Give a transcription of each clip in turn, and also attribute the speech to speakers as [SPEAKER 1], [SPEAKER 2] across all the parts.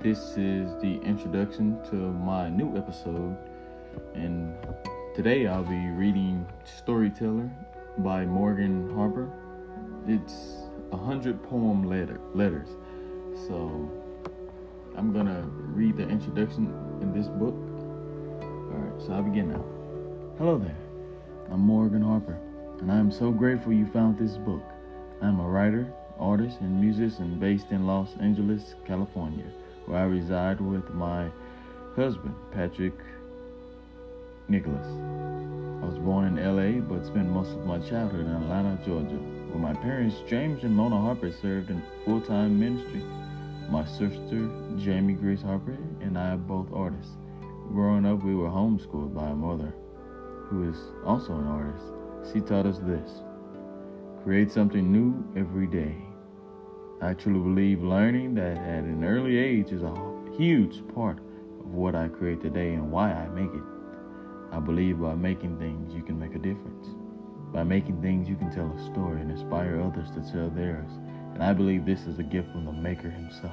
[SPEAKER 1] This is the introduction to my new episode, and today I'll be reading Storyteller by Morgan Harper. It's a hundred poem letter letters, so I'm gonna read the introduction in this book. Alright, so I'll begin now. Hello there, I'm Morgan Harper, and I am so grateful you found this book. I'm a writer, artist, and musician based in Los Angeles, California, where I reside with my husband, Patrick Nicholas. I was born in LA but spent most of my childhood in Atlanta, Georgia, where my parents, James and Mona Harper, served in full time ministry. My sister, Jamie Grace Harper, and I are both artists. Growing up, we were homeschooled by a mother who is also an artist. She taught us this create something new every day. I truly believe learning that at an early age is a huge part of what I create today and why I make it. I believe by making things, you can make a difference. By making things, you can tell a story and inspire others to tell theirs. And I believe this is a gift from the Maker himself.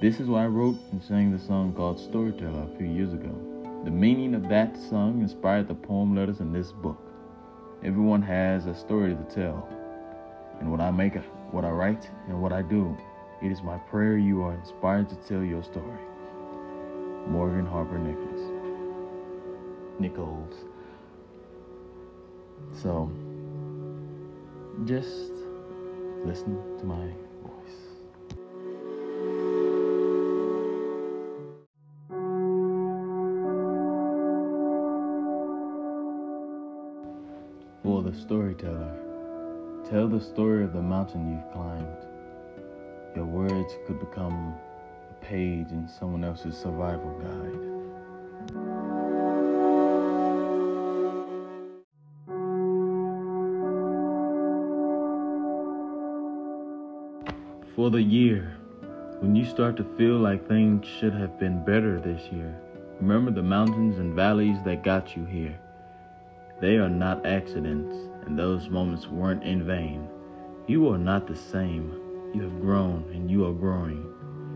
[SPEAKER 1] This is why I wrote and sang the song called Storyteller a few years ago. The meaning of that song inspired the poem letters in this book. Everyone has a story to tell. And when I make, what I write, and what I do, it is my prayer you are inspired to tell your story. Morgan Harper Nicholas. Nichols. So, just listen to my voice. For the storyteller, tell the story of the mountain you've climbed. Your words could become a page in someone else's survival guide. For the year, when you start to feel like things should have been better this year, remember the mountains and valleys that got you here. They are not accidents, and those moments weren't in vain. You are not the same. You have grown, and you are growing.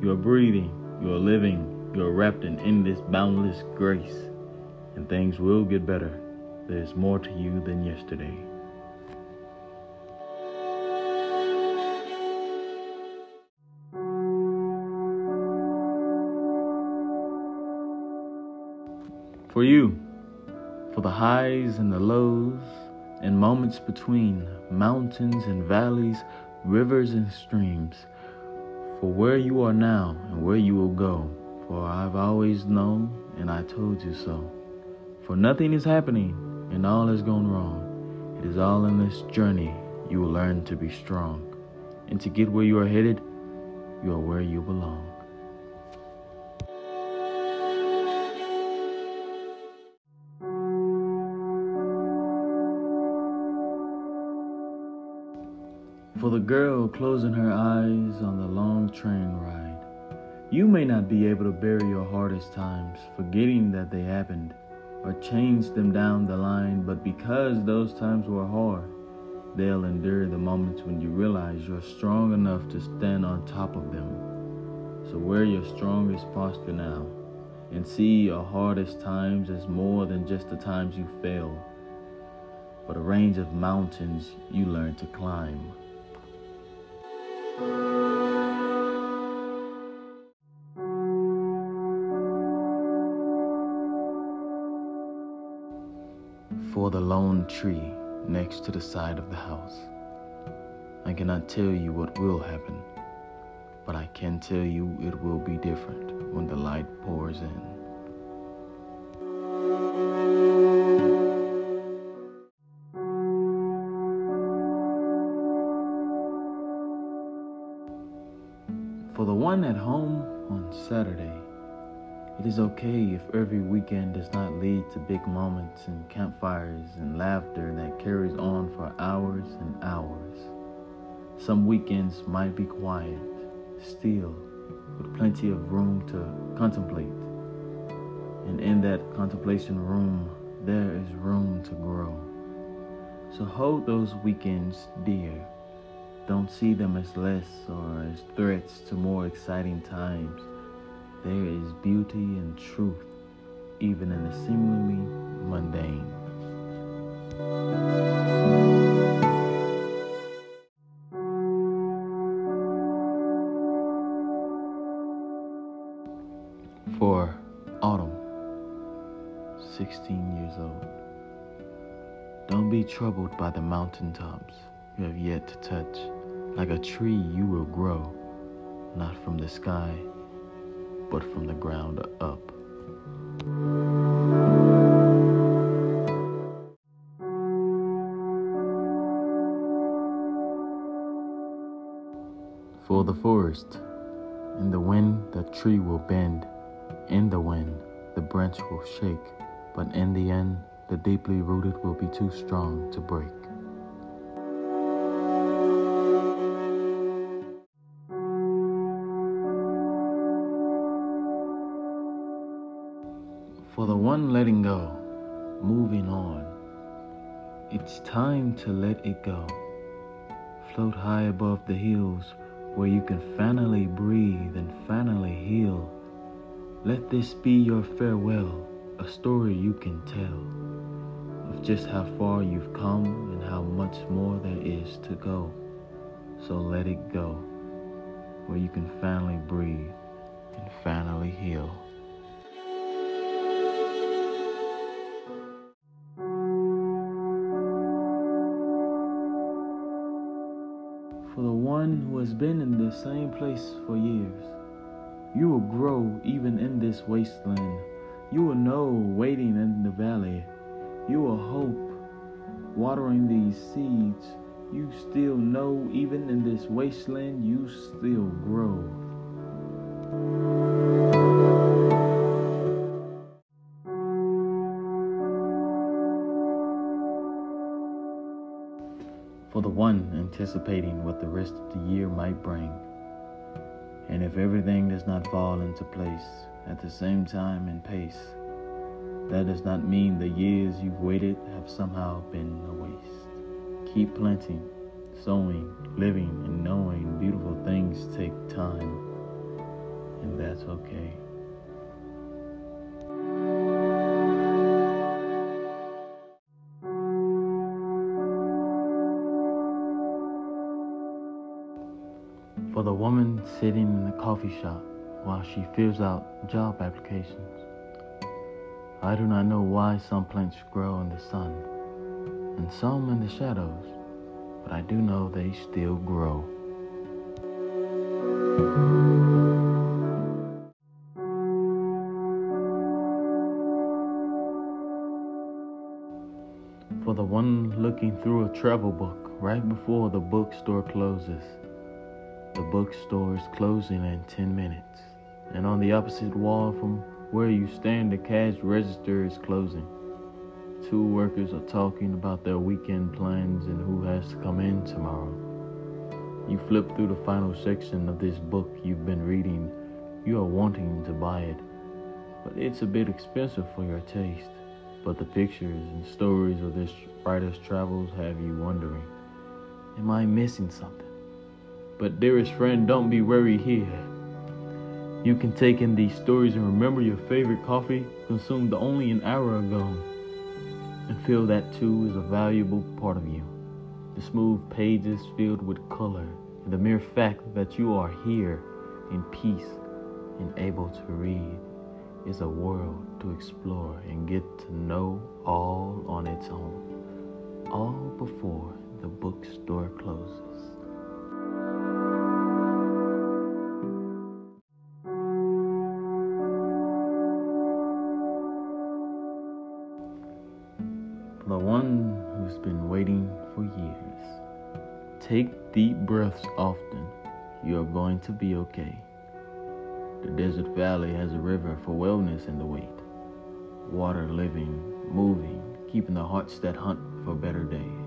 [SPEAKER 1] You are breathing, you are living, you are wrapped in endless, boundless grace, and things will get better. There is more to you than yesterday. For you, for the highs and the lows, and moments between mountains and valleys, rivers and streams, for where you are now and where you will go. For I've always known, and I told you so. For nothing is happening, and all has gone wrong. It is all in this journey you will learn to be strong. And to get where you are headed, you are where you belong. For the girl closing her eyes on the long train ride, you may not be able to bury your hardest times, forgetting that they happened, or change them down the line, but because those times were hard, they'll endure the moments when you realize you're strong enough to stand on top of them. So wear your strongest posture now, and see your hardest times as more than just the times you fail, but a range of mountains you learn to climb. For the lone tree next to the side of the house. I cannot tell you what will happen, but I can tell you it will be different when the light pours in. One at home on Saturday, it is okay if every weekend does not lead to big moments and campfires and laughter that carries on for hours and hours. Some weekends might be quiet, still, with plenty of room to contemplate. And in that contemplation room, there is room to grow. So hold those weekends dear don't see them as less or as threats to more exciting times. There is beauty and truth even in the seemingly mundane. For autumn, 16 years old. Don't be troubled by the mountaintops you have yet to touch. Like a tree, you will grow, not from the sky, but from the ground up. For the forest, in the wind, the tree will bend. In the wind, the branch will shake, but in the end, the deeply rooted will be too strong to break. For the one letting go, moving on, it's time to let it go. Float high above the hills where you can finally breathe and finally heal. Let this be your farewell, a story you can tell of just how far you've come and how much more there is to go. So let it go, where you can finally breathe and finally heal. For the one who has been in the same place for years, you will grow even in this wasteland. You will know waiting in the valley. You will hope watering these seeds. You still know even in this wasteland, you still grow. For the one anticipating what the rest of the year might bring. And if everything does not fall into place at the same time and pace, that does not mean the years you've waited have somehow been a waste. Keep planting, sowing, living, and knowing beautiful things take time, and that's okay. For the woman sitting in the coffee shop while she fills out job applications. I do not know why some plants grow in the sun and some in the shadows, but I do know they still grow. For the one looking through a travel book right before the bookstore closes. The bookstore is closing in 10 minutes, and on the opposite wall from where you stand, the cash register is closing. Two workers are talking about their weekend plans and who has to come in tomorrow. You flip through the final section of this book you've been reading. You are wanting to buy it, but it's a bit expensive for your taste. But the pictures and stories of this writer's travels have you wondering, am I missing something? But dearest friend, don't be worried here. You can take in these stories and remember your favorite coffee consumed only an hour ago and feel that too is a valuable part of you. The smooth pages filled with color and the mere fact that you are here in peace and able to read is a world to explore and get to know all on its own, all before the bookstore closes. The one who's been waiting for years, take deep breaths often. You are going to be okay. The desert valley has a river for wellness and the wait. Water living, moving, keeping the hearts that hunt for better days.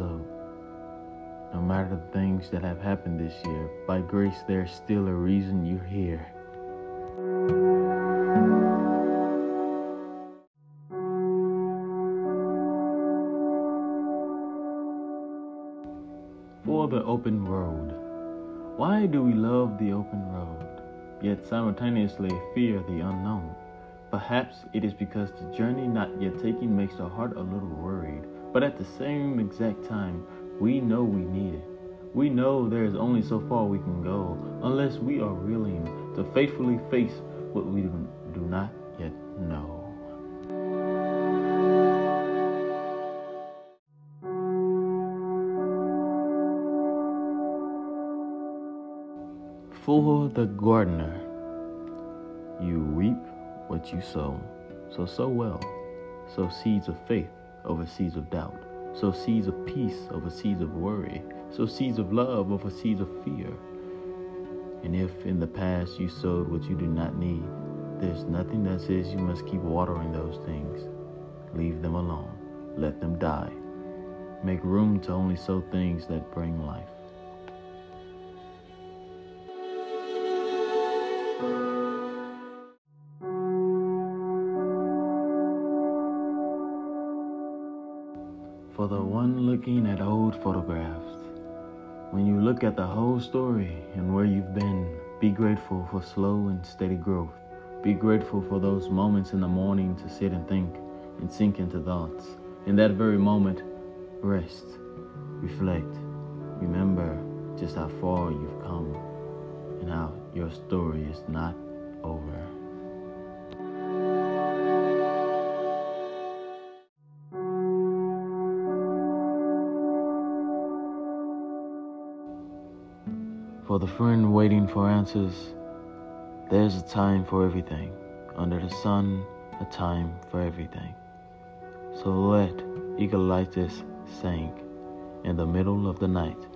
[SPEAKER 1] For destiny, 18 years old. No matter the things that have happened this year, by grace there's still a reason you're here. For the open road. Why do we love the open road, yet simultaneously fear the unknown? Perhaps it is because the journey not yet taken makes the heart a little worried, but at the same exact time, we know we need it. We know there is only so far we can go unless we are willing to faithfully face what we do not yet know. For the gardener, you reap what you sow. So sow well. Sow seeds of faith over seeds of doubt. Sow seeds of peace over seeds of worry. Sow seeds of love over seeds of fear. And if in the past you sowed what you do not need, there's nothing that says you must keep watering those things. Leave them alone. Let them die. Make room to only sow things that bring life. Looking at old photographs. When you look at the whole story and where you've been, be grateful for slow and steady growth. Be grateful for those moments in the morning to sit and think and sink into thoughts. In that very moment, rest, reflect, remember just how far you've come and how your story is not over. For the friend waiting for answers, there's a time for everything. Under the sun, a time for everything. So let Ecclesiastes sink in the middle of the night,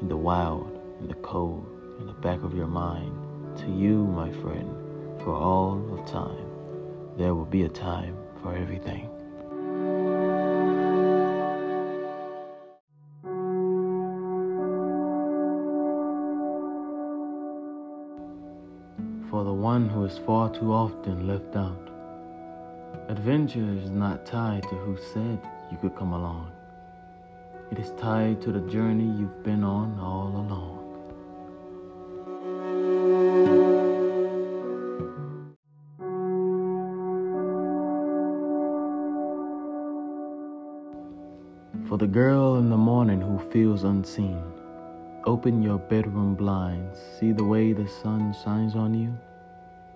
[SPEAKER 1] in the wild, in the cold, in the back of your mind. To you, my friend, for all of time, there will be a time for everything. Is far too often left out. Adventure is not tied to who said you could come along. It is tied to the journey you've been on all along. For the girl in the morning who feels unseen. Open your bedroom blinds. See the way the sun shines on you?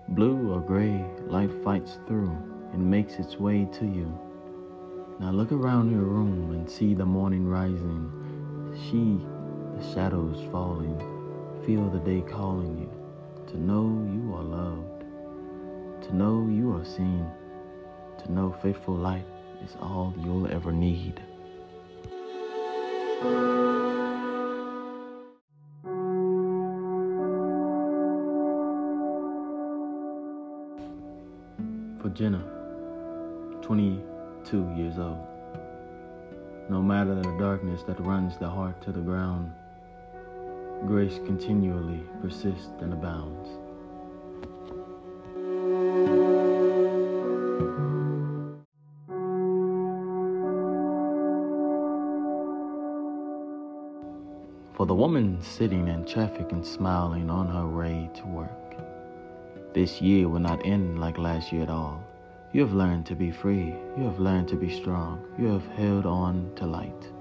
[SPEAKER 1] Blue or gray, light fights through and makes its way to you. Now look around your room and see the morning rising. See the shadows falling. Feel the day calling you. To know you are loved. To know you are seen. To know faithful light is all you'll ever need. Jenna, 22 years old. No matter the darkness that runs the heart to the ground, grace continually persists and abounds. For the woman sitting in traffic and smiling on her way to work. This year will not end like last year at all. You have learned to be free. You have learned to be strong. You have held on to light.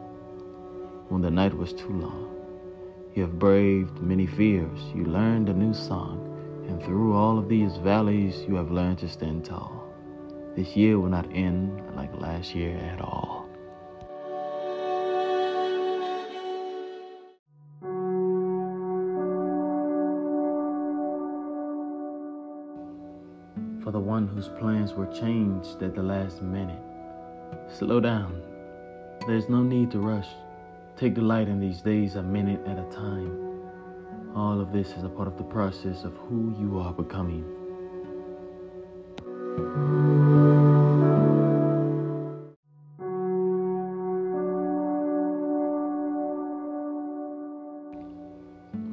[SPEAKER 1] When the night was too long, you have braved many fears. You learned a new song. And through all of these valleys, you have learned to stand tall. This year will not end like last year at all. Whose plans were changed at the last minute. Slow down. There's no need to rush. Take delight in these days a minute at a time. All of this is a part of the process of who you are becoming.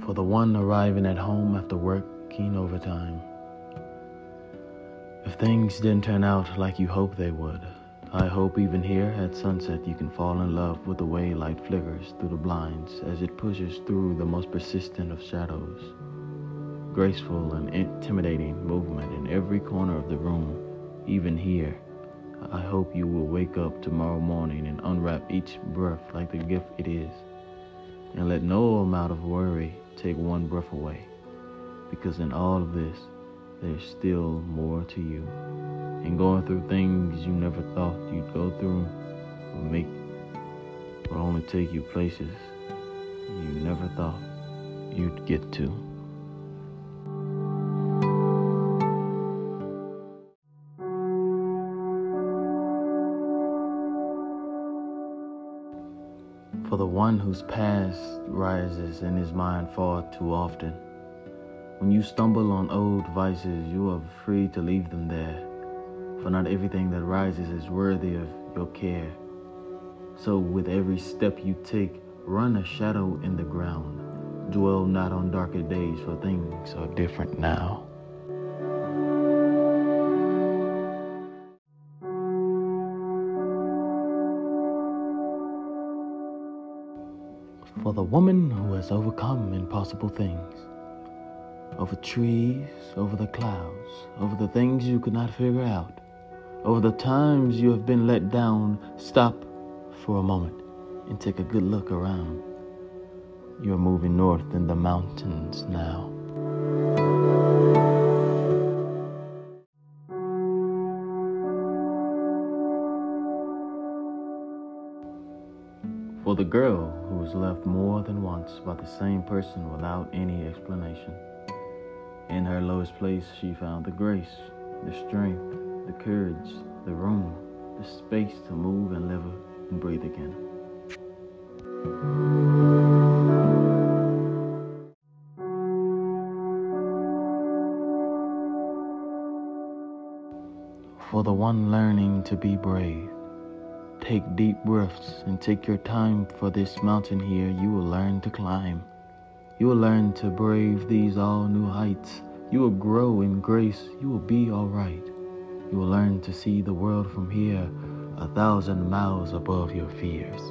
[SPEAKER 2] For the one arriving at home after working overtime. If things didn't turn out like you hoped they would, I hope even here at sunset you can fall in love with the way light flickers through the blinds as it pushes through the most persistent of shadows. Graceful and intimidating movement in every corner of the room, even here. I hope you will wake up tomorrow morning and unwrap each breath like the gift it is. And let no amount of worry take one breath away. Because in all of this, there's still more to you and going through things you never thought you'd go through will make will only take you places you never thought you'd get to. For the one whose past rises in his mind far too often. When you stumble on old vices, you are free to leave them there for not everything that rises is worthy of your care. So, with every step you take, run a shadow in the ground. Dwell not on darker days, for things are different now. For the woman who has overcome impossible things over trees, over the clouds, over the things you could not figure out, over the times you have been let down, stop for a moment and take a good look around. You're moving north in the mountains now. For the girl who was left more than once by the same person without any explanation. In her lowest place, she found the grace, the strength, the courage, the room, the space to move and live and breathe again. For the one learning to be brave, take deep breaths and take your time for this mountain here you will learn to climb. You will learn to brave these all new heights. You will grow in grace. You will be all right. You will learn to see the world from here, a thousand miles above your fears.